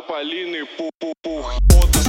тополиный пух-пух-пух.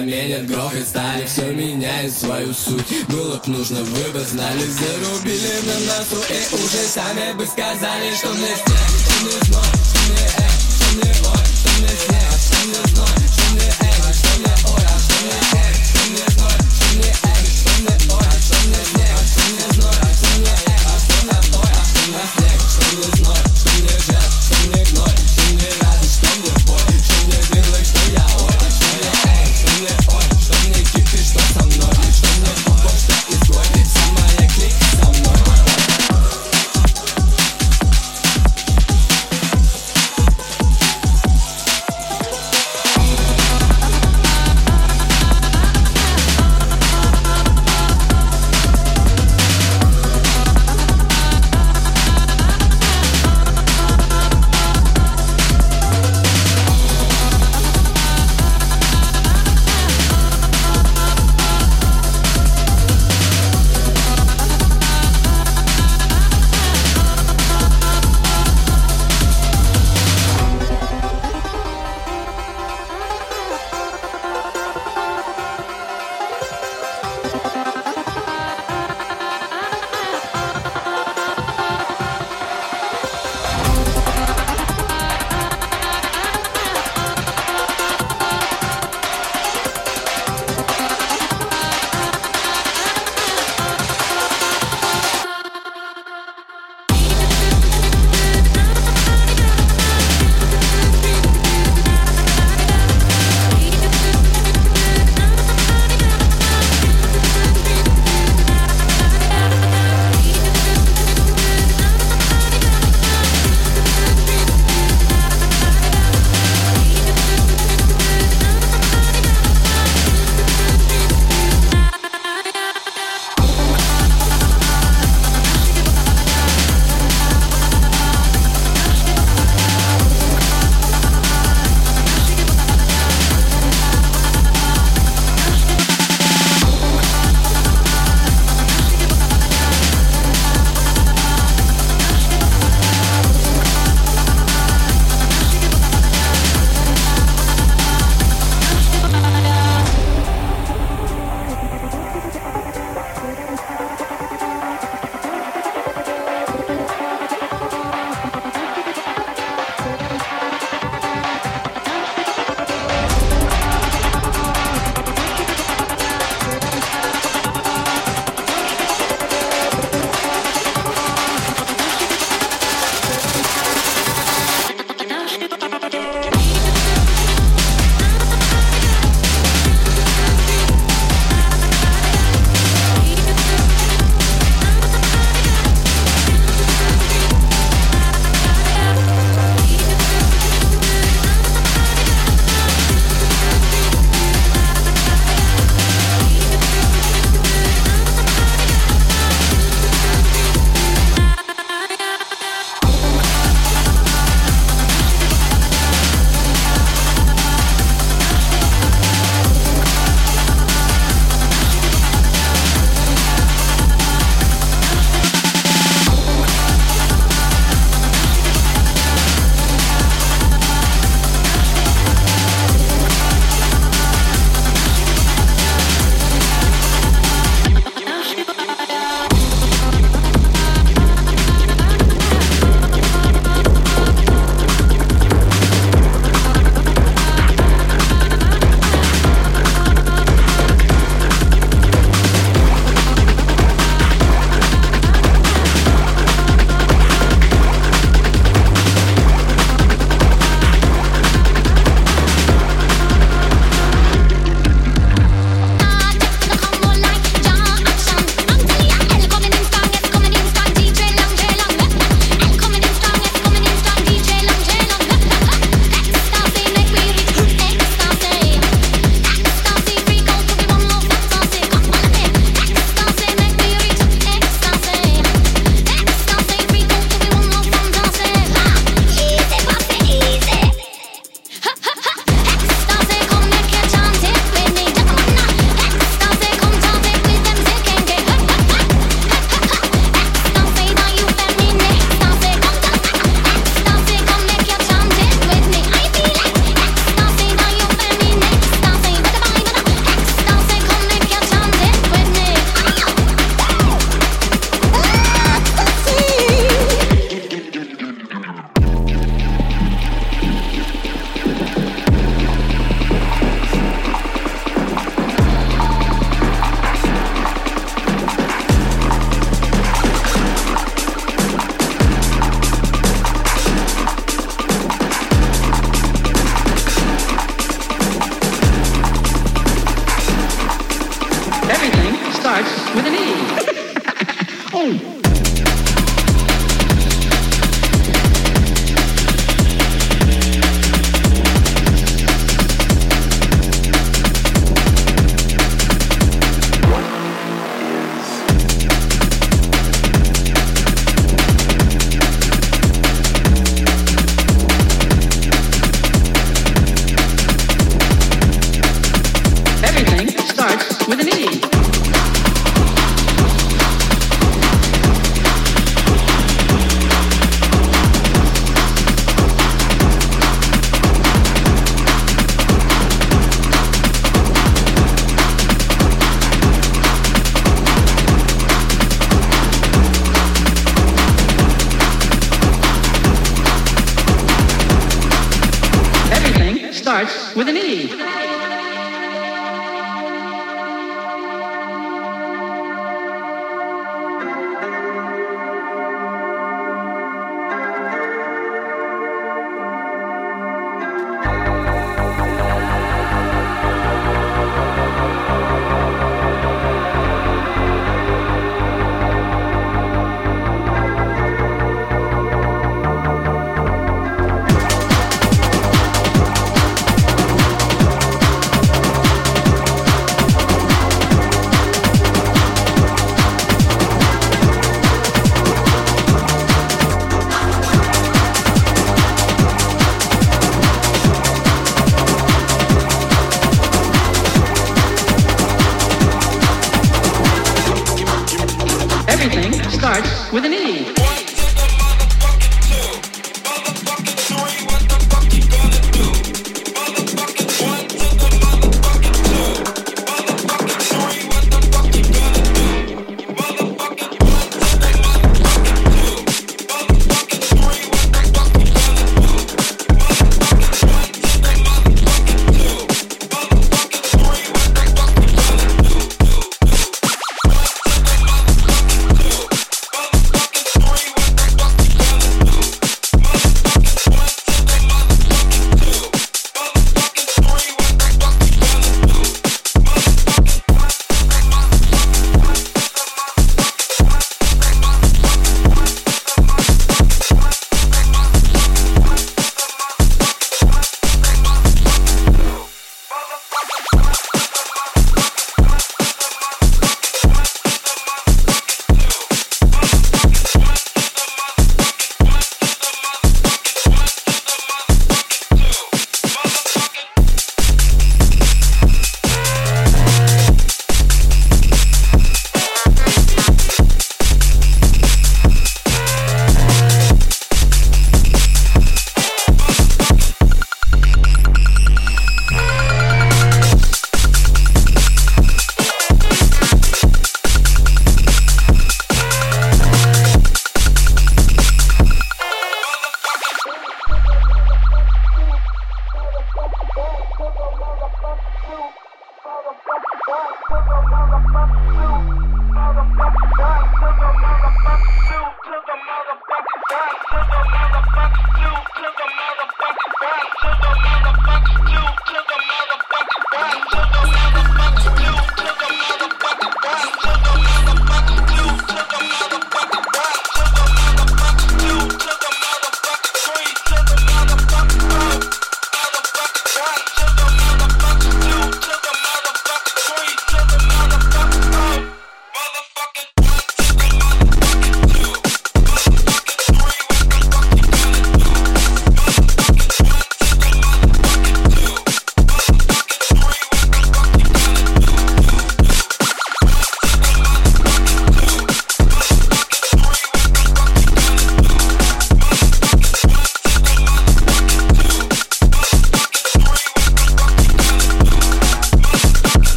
Заменят грохот Стали все меняет свою суть. Было б нужно, вы бы знали Зарубили на носу. И уже сами бы сказали Что мне снег, что мне зной, что мне э, что мне ой, что мне снег, что мне зной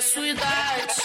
sua idade.